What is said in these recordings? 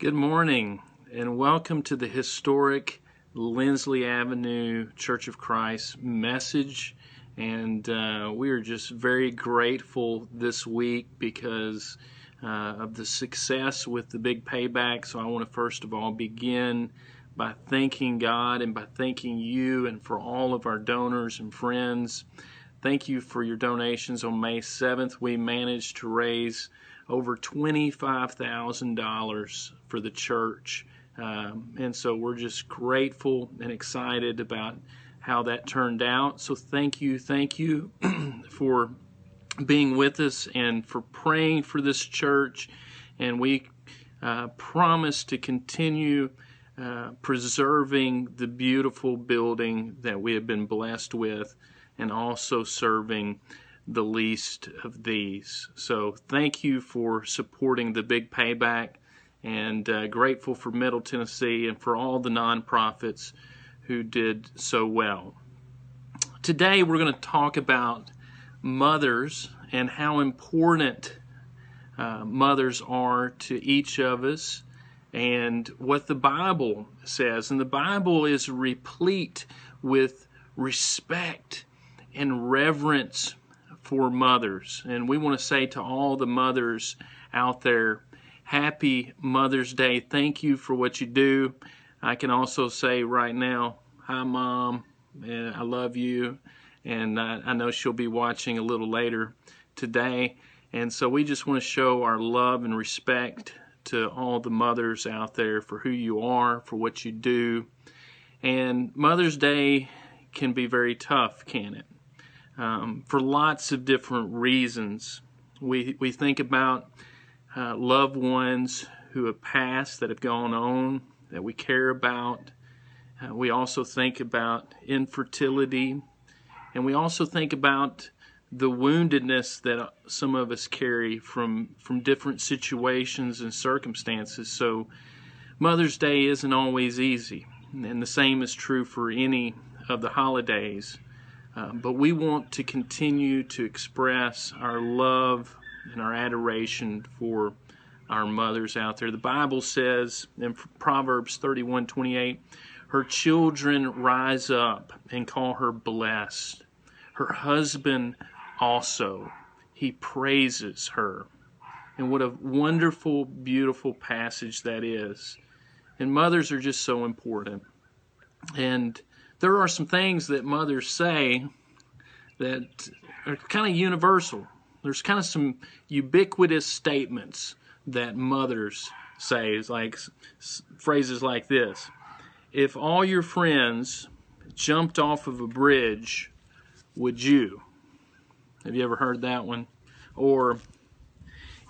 Good morning and welcome to the historic Lindsley Avenue Church of Christ message. And uh, we are just very grateful this week because uh, of the success with the big payback. So I want to first of all begin by thanking God and by thanking you and for all of our donors and friends. Thank you for your donations. On May 7th, we managed to raise over $25,000 for the church. Um, and so we're just grateful and excited about how that turned out. So thank you, thank you for being with us and for praying for this church. And we uh, promise to continue uh, preserving the beautiful building that we have been blessed with and also serving the least of these. So thank you for supporting the big payback and uh, grateful for Middle Tennessee and for all the nonprofits who did so well. Today we're going to talk about mothers and how important uh, mothers are to each of us and what the Bible says. And the Bible is replete with respect and reverence for mothers. And we want to say to all the mothers out there, happy Mother's Day. Thank you for what you do. I can also say right now, hi, Mom, and I love you. And I, I know she'll be watching a little later today. And so we just want to show our love and respect to all the mothers out there for who you are, for what you do. And Mother's Day can be very tough, can it? um, for lots of different reasons. We, we think about uh, loved ones who have passed, that have gone on, that we care about. Uh, we also think about infertility, and we also think about the woundedness that some of us carry from from different situations and circumstances. So Mother's Day isn't always easy, and the same is true for any of the holidays. Uh, but we want to continue to express our love and our adoration for our mothers out there. The Bible says in Proverbs 31 28, her children rise up and call her blessed. Her husband also, he praises her. And what a wonderful, beautiful passage that is. And mothers are just so important. And there are some things that mothers say that are kind of universal. There's kind of some ubiquitous statements that mothers say, like phrases like this: "If all your friends jumped off of a bridge, would you?" Have you ever heard that one? Or,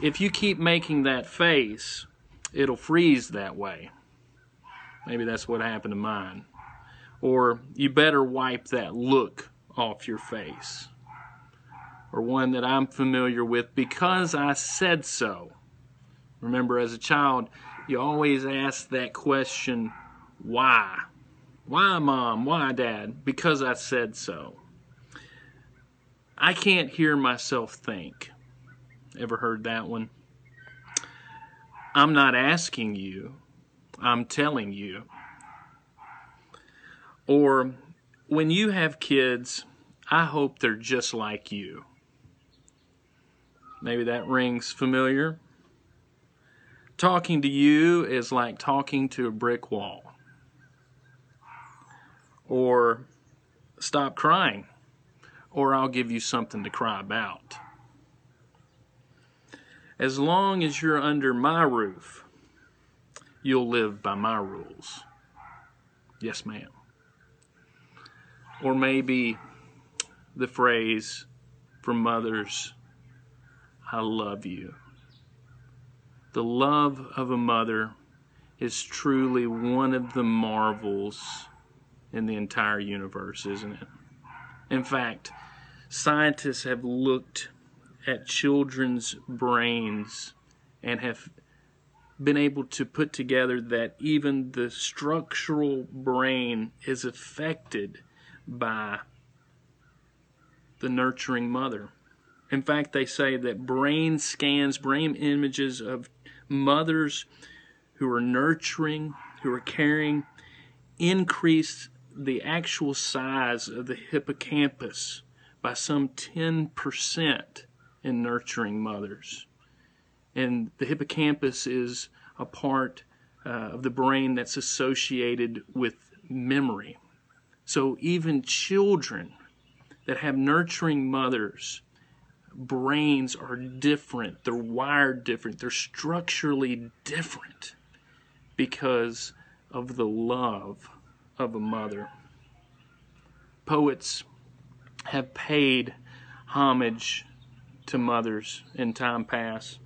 "If you keep making that face, it'll freeze that way." Maybe that's what happened to mine or you better wipe that look off your face. Or one that I'm familiar with because I said so. Remember, as a child, you always ask that question, why? Why, mom? Why, dad? Because I said so. I can't hear myself think. Ever heard that one? I'm not asking you, I'm telling you. Or when you have kids, I hope they're just like you. Maybe that rings familiar. Talking to you is like talking to a brick wall. Or stop crying, or I'll give you something to cry about. As long as you're under my roof, you'll live by my rules. Yes, ma'am. Or maybe the phrase from mothers, I love you. The love of a mother is truly one of the marvels in the entire universe, isn't it? In fact, scientists have looked at children's brains and have been able to put together that even the structural brain is affected by the nurturing mother. In fact, they say that brain scans, brain images of mothers who are nurturing, who are caring, increase the actual size of the hippocampus by some 10% in nurturing mothers. And the hippocampus is a part uh, of the brain that's associated with memory. So even children that have nurturing mothers, brains are different, they're wired different, they're structurally different because of the love of a mother. Poets have paid homage to mothers in time past.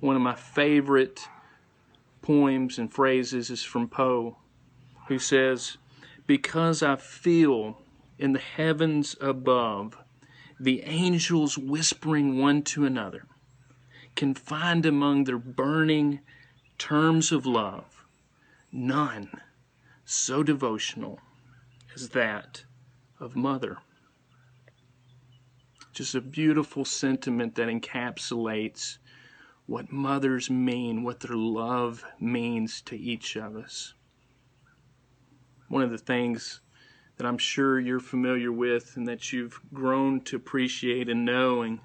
One of my favorite poems and phrases is from Poe, who says, Because I feel in the heavens above the angels whispering one to another, can find among their burning terms of love none so devotional as that of mother. Just a beautiful sentiment that encapsulates what mothers mean, what their love means to each of us. One of the things that I'm sure you're familiar with and that you've grown to appreciate and knowing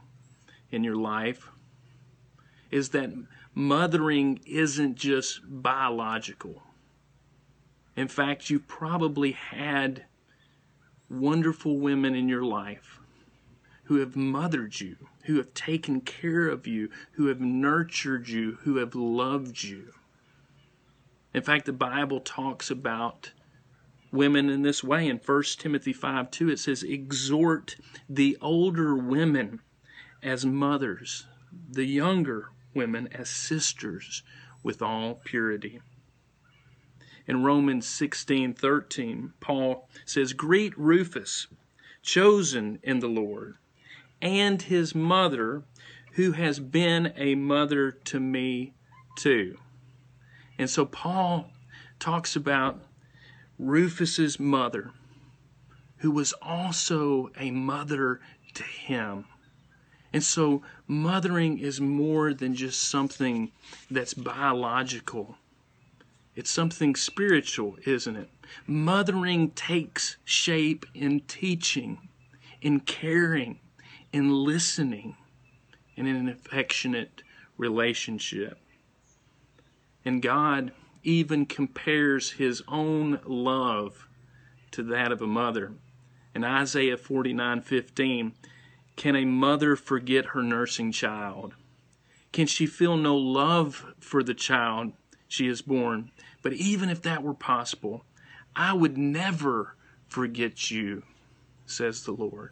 in your life is that mothering isn't just biological. In fact, you've probably had wonderful women in your life who have mothered you, who have taken care of you, who have nurtured you, who have loved you. In fact, the Bible talks about women in this way. In 1 Timothy 5 2, it says, Exhort the older women as mothers, the younger women as sisters with all purity. In Romans 16 13, Paul says, Greet Rufus, chosen in the Lord and his mother, who has been a mother to me too. And so Paul talks about Rufus's mother, who was also a mother to him. And so mothering is more than just something that's biological. It's something spiritual, isn't it? Mothering takes shape in teaching, in caring, in listening and in an affectionate relationship. And God even compares his own love to that of a mother. In Isaiah 49:15, can a mother forget her nursing child? Can she feel no love for the child she has born? But even if that were possible, I would never forget you, says the Lord.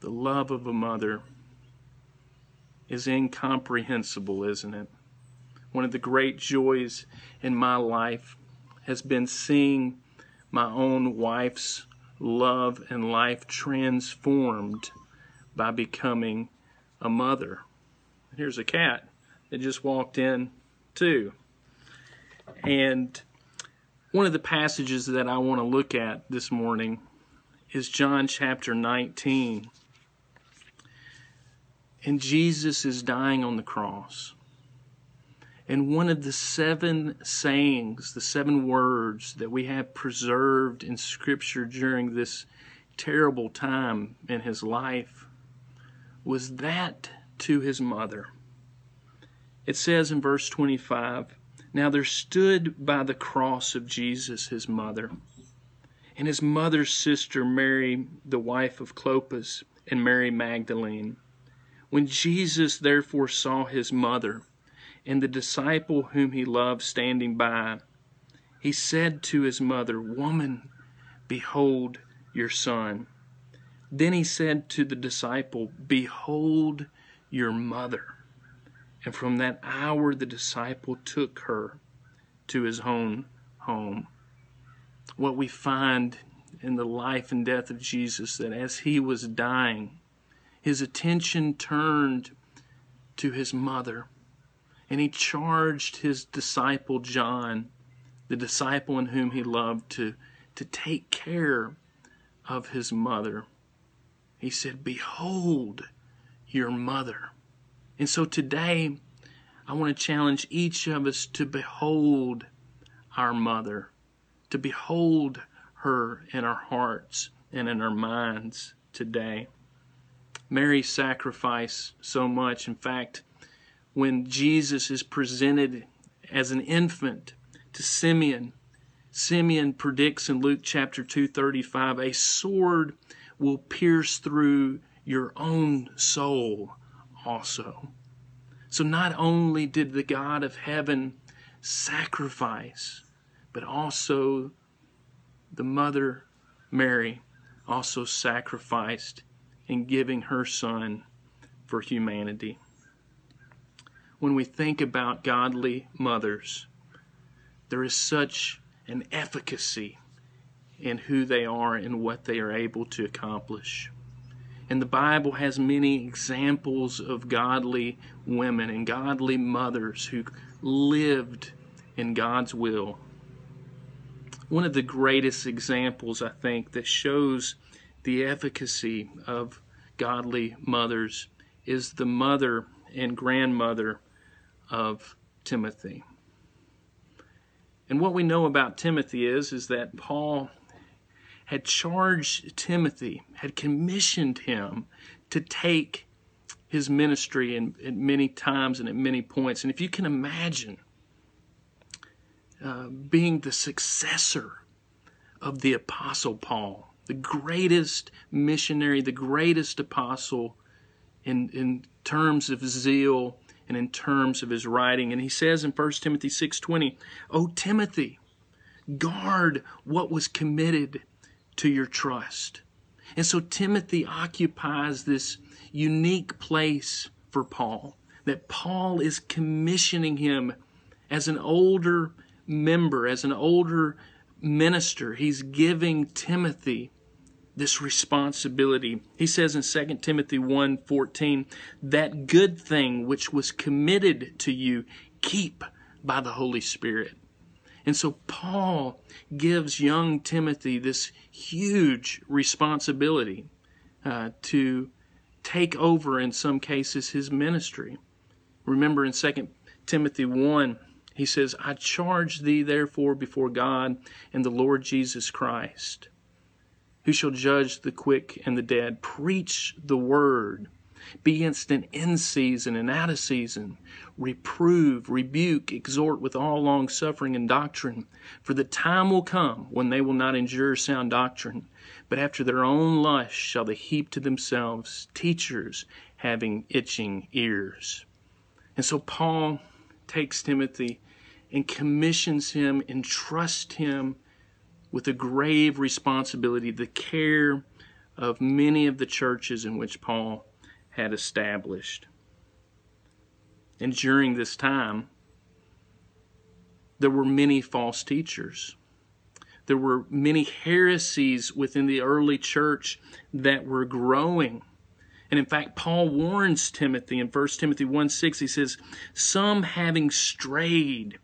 The love of a mother is incomprehensible, isn't it? One of the great joys in my life has been seeing my own wife's love and life transformed by becoming a mother. Here's a cat that just walked in, too. And one of the passages that I want to look at this morning is John chapter 19 and Jesus is dying on the cross. And one of the seven sayings, the seven words that we have preserved in Scripture during this terrible time in his life was that to his mother. It says in verse 25 Now there stood by the cross of Jesus his mother, and his mother's sister Mary, the wife of Clopas, and Mary Magdalene. When Jesus therefore saw his mother and the disciple whom he loved standing by, he said to his mother, Woman, behold your son. Then he said to the disciple, Behold your mother. And from that hour the disciple took her to his own home. What we find in the life and death of Jesus, that as he was dying, his attention turned to his mother, and he charged his disciple John, the disciple in whom he loved, to, to take care of his mother. He said, Behold your mother. And so today, I want to challenge each of us to behold our mother, to behold her in our hearts and in our minds today. Mary sacrificed so much. In fact, when Jesus is presented as an infant to Simeon, Simeon predicts in Luke chapter 235 a sword will pierce through your own soul also. So not only did the God of heaven sacrifice, but also the mother Mary also sacrificed in giving her son for humanity. When we think about godly mothers, there is such an efficacy in who they are and what they are able to accomplish. And the Bible has many examples of godly women and godly mothers who lived in God's will. One of the greatest examples, I think, that shows the efficacy of godly mothers is the mother and grandmother of Timothy. And what we know about Timothy is is that Paul had charged Timothy, had commissioned him to take his ministry in, at many times and at many points. And if you can imagine uh, being the successor of the Apostle Paul, the greatest missionary, the greatest apostle in, in terms of zeal and in terms of his writing. And he says in 1 Timothy 6:20, "O Timothy, guard what was committed to your trust. And so Timothy occupies this unique place for Paul, that Paul is commissioning him as an older member, as an older minister. He's giving Timothy this responsibility. He says in 2 Timothy 1:14, that good thing which was committed to you, keep by the Holy Spirit. And so Paul gives young Timothy this huge responsibility uh, to take over, in some cases, his ministry. Remember in 2 Timothy 1, he says, I charge thee therefore before God and the Lord Jesus Christ, who shall judge the quick and the dead. Preach the word. Be instant in season and out of season. Reprove, rebuke, exhort with all long suffering and doctrine. For the time will come when they will not endure sound doctrine, but after their own lust shall they heap to themselves teachers having itching ears. And so Paul takes Timothy and commissions him, entrusts him with a grave responsibility, the care of many of the churches in which Paul had established. And during this time, there were many false teachers. There were many heresies within the early church that were growing. And in fact, Paul warns Timothy in 1 Timothy 1 6, he says, Some having strayed,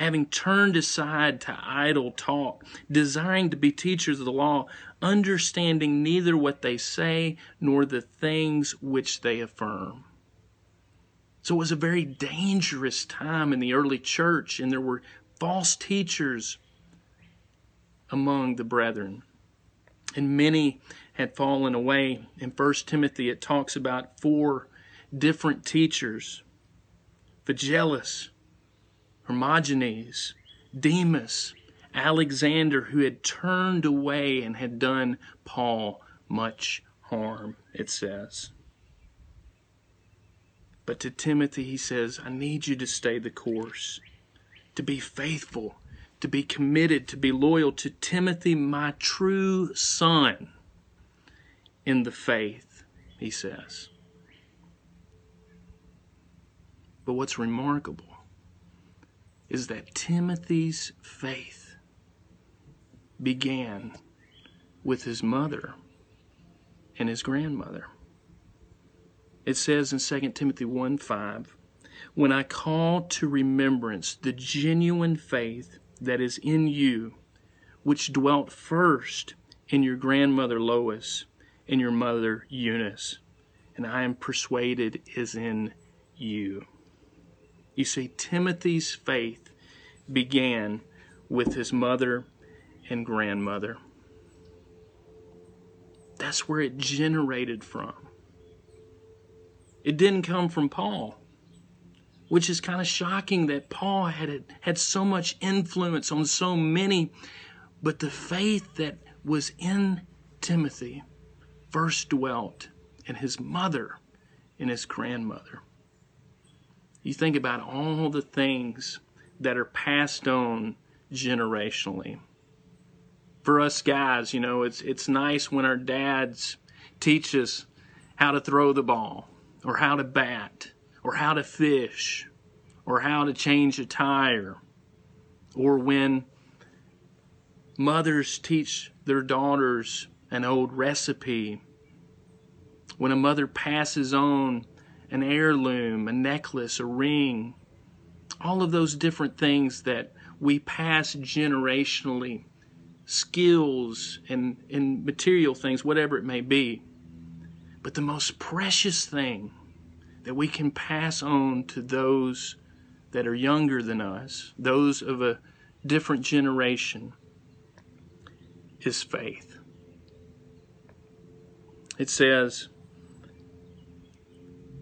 having turned aside to idle talk, desiring to be teachers of the law, understanding neither what they say nor the things which they affirm. So it was a very dangerous time in the early church, and there were false teachers among the brethren. And many had fallen away. In 1 Timothy, it talks about four different teachers Phygellus, Hermogenes, Demas, Alexander, who had turned away and had done Paul much harm, it says. But to Timothy, he says, I need you to stay the course, to be faithful, to be committed, to be loyal to Timothy, my true son, in the faith, he says. But what's remarkable is that Timothy's faith began with his mother and his grandmother. It says in 2 Timothy 1 5, When I call to remembrance the genuine faith that is in you, which dwelt first in your grandmother Lois and your mother Eunice, and I am persuaded is in you. You see, Timothy's faith began with his mother and grandmother. That's where it generated from. It didn't come from Paul, which is kind of shocking that Paul had had so much influence on so many, but the faith that was in Timothy first dwelt in his mother and his grandmother. You think about all the things that are passed on generationally. For us guys, you know, it's it's nice when our dads teach us how to throw the ball or how to bat or how to fish or how to change a tire or when mothers teach their daughters an old recipe when a mother passes on an heirloom, a necklace, a ring, all of those different things that we pass generationally, skills and, and material things, whatever it may be. But the most precious thing that we can pass on to those that are younger than us, those of a different generation, is faith. It says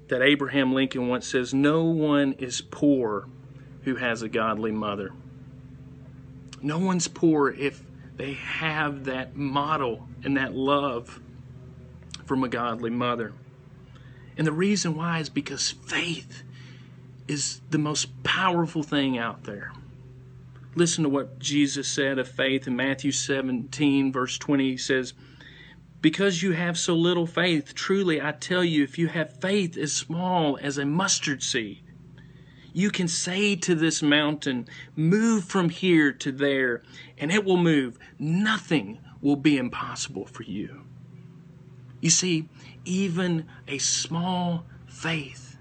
that Abraham Lincoln once says, No one is poor who has a godly mother. No one's poor if they have that model and that love from a godly mother. And the reason why is because faith is the most powerful thing out there. Listen to what Jesus said of faith in Matthew 17, verse 20. He says, Because you have so little faith, truly I tell you, if you have faith as small as a mustard seed, you can say to this mountain, Move from here to there, and it will move. Nothing will be impossible for you. You see, even a small faith,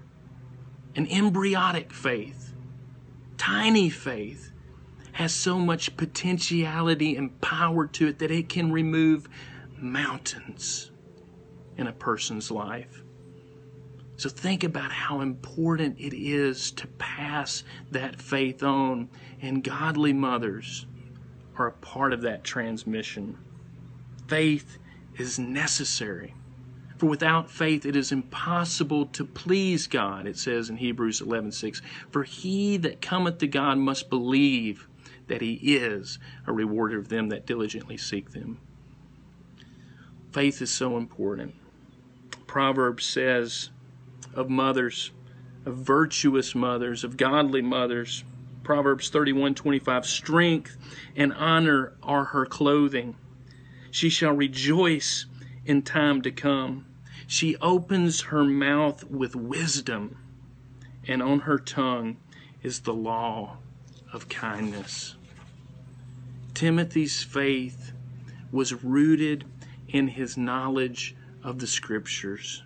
an embryonic faith, tiny faith, has so much potentiality and power to it that it can remove mountains in a person's life. So think about how important it is to pass that faith on, and godly mothers are a part of that transmission. Faith is necessary. For without faith it is impossible to please God, it says in Hebrews 11:6. For he that cometh to God must believe that he is a rewarder of them that diligently seek them. Faith is so important. Proverbs says of mothers, of virtuous mothers, of godly mothers. Proverbs 31:25 Strength and honor are her clothing. She shall rejoice in time to come. She opens her mouth with wisdom, and on her tongue is the law of kindness. Timothy's faith was rooted in his knowledge of the scriptures.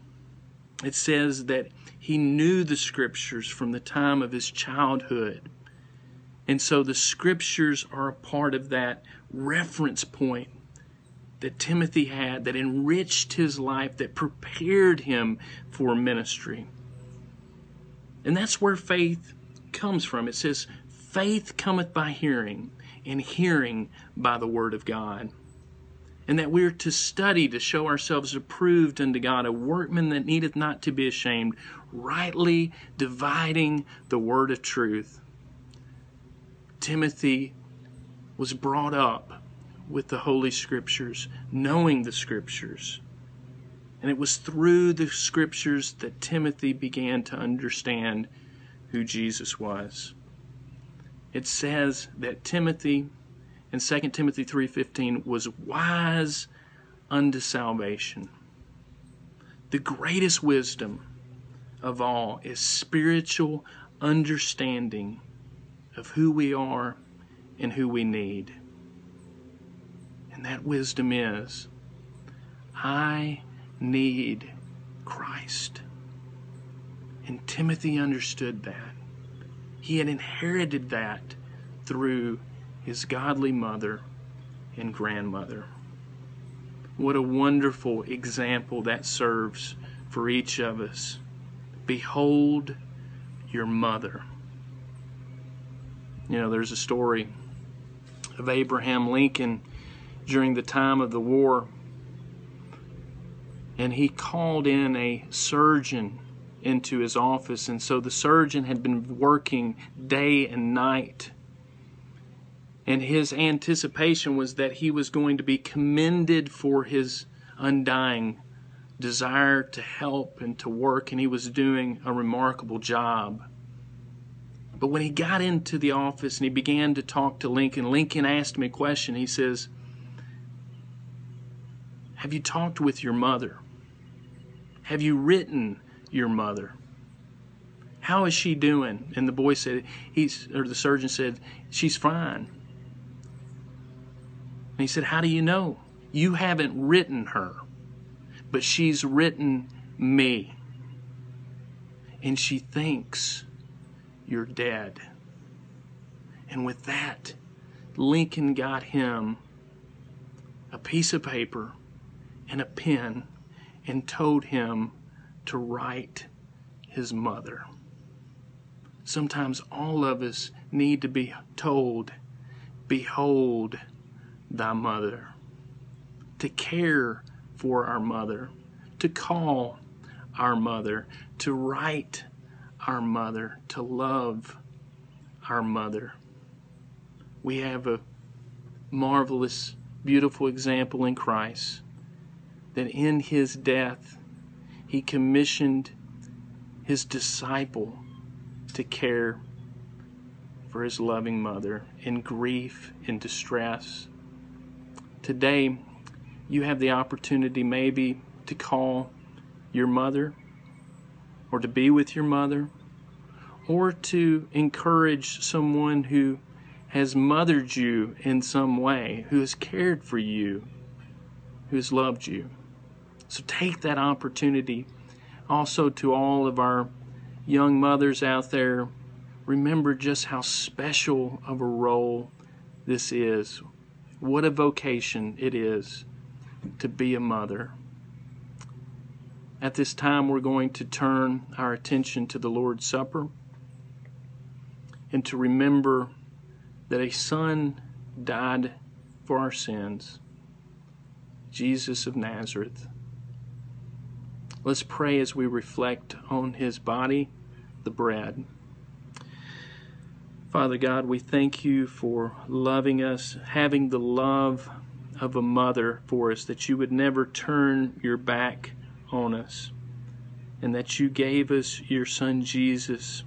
It says that he knew the scriptures from the time of his childhood. And so the scriptures are a part of that reference point that Timothy had that enriched his life, that prepared him for ministry. And that's where faith comes from. It says, Faith cometh by hearing, and hearing by the word of God and that we are to study to show ourselves approved unto God, a workman that needeth not to be ashamed, rightly dividing the word of truth. Timothy was brought up with the Holy Scriptures, knowing the Scriptures. And it was through the Scriptures that Timothy began to understand who Jesus was. It says that Timothy in 2 Timothy 3:15 was wise unto salvation. The greatest wisdom of all is spiritual understanding of who we are and who we need. And that wisdom is I need Christ. And Timothy understood that. He had inherited that through his godly mother and grandmother. What a wonderful example that serves for each of us. Behold your mother. You know, there's a story of Abraham Lincoln during the time of the war, and he called in a surgeon into his office. And so the surgeon had been working day and night. And his anticipation was that he was going to be commended for his undying desire to help and to work, and he was doing a remarkable job. But when he got into the office and he began to talk to Lincoln, Lincoln asked him a question. He says, Have you talked with your mother? Have you written your mother? How is she doing? And the boy said, he's, or the surgeon said, she's fine. And he said, How do you know? You haven't written her, but she's written me. And she thinks you're dead. And with that, Lincoln got him a piece of paper and a pen and told him to write his mother. Sometimes all of us need to be told, Behold thy mother, to care for our mother, to call our mother, to write our mother, to love our mother. We have a marvelous, beautiful example in Christ that in his death, he commissioned his disciple to care for his loving mother in grief, in distress. Today, you have the opportunity maybe to call your mother or to be with your mother or to encourage someone who has mothered you in some way, who has cared for you, who has loved you. So take that opportunity. Also, to all of our young mothers out there, remember just how special of a role this is. What a vocation it is to be a mother. At this time, we're going to turn our attention to the Lord's Supper and to remember that a Son died for our sins, Jesus of Nazareth. Let's pray as we reflect on his body, the bread. Father God, we thank you for loving us, having the love of a mother for us, that you would never turn your back on us, and that you gave us your Son Jesus,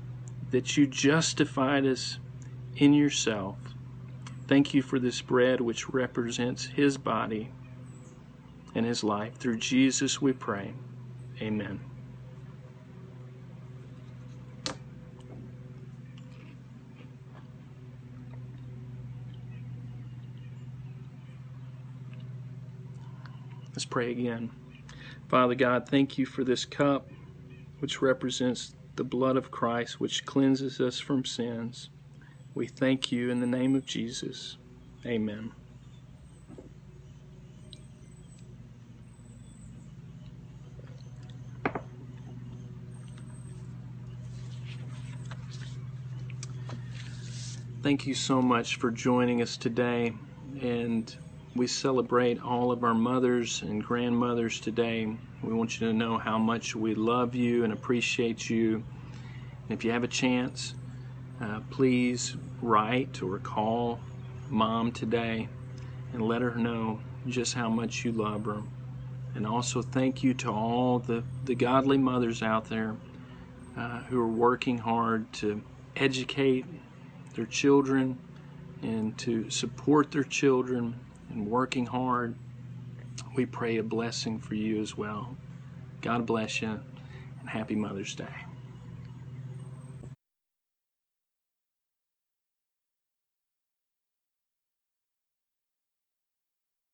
that you justified us in yourself. Thank you for this bread which represents his body and his life. Through Jesus we pray. Amen. Let's pray again. Father God, thank you for this cup which represents the blood of Christ which cleanses us from sins. We thank you in the name of Jesus. Amen. Thank you so much for joining us today. And we celebrate all of our mothers and grandmothers today. We want you to know how much we love you and appreciate you. And if you have a chance, uh, please write or call mom today and let her know just how much you love her. And also thank you to all the, the godly mothers out there uh, who are working hard to educate their children and to support their children and working hard. We pray a blessing for you as well. God bless you and happy Mother's Day.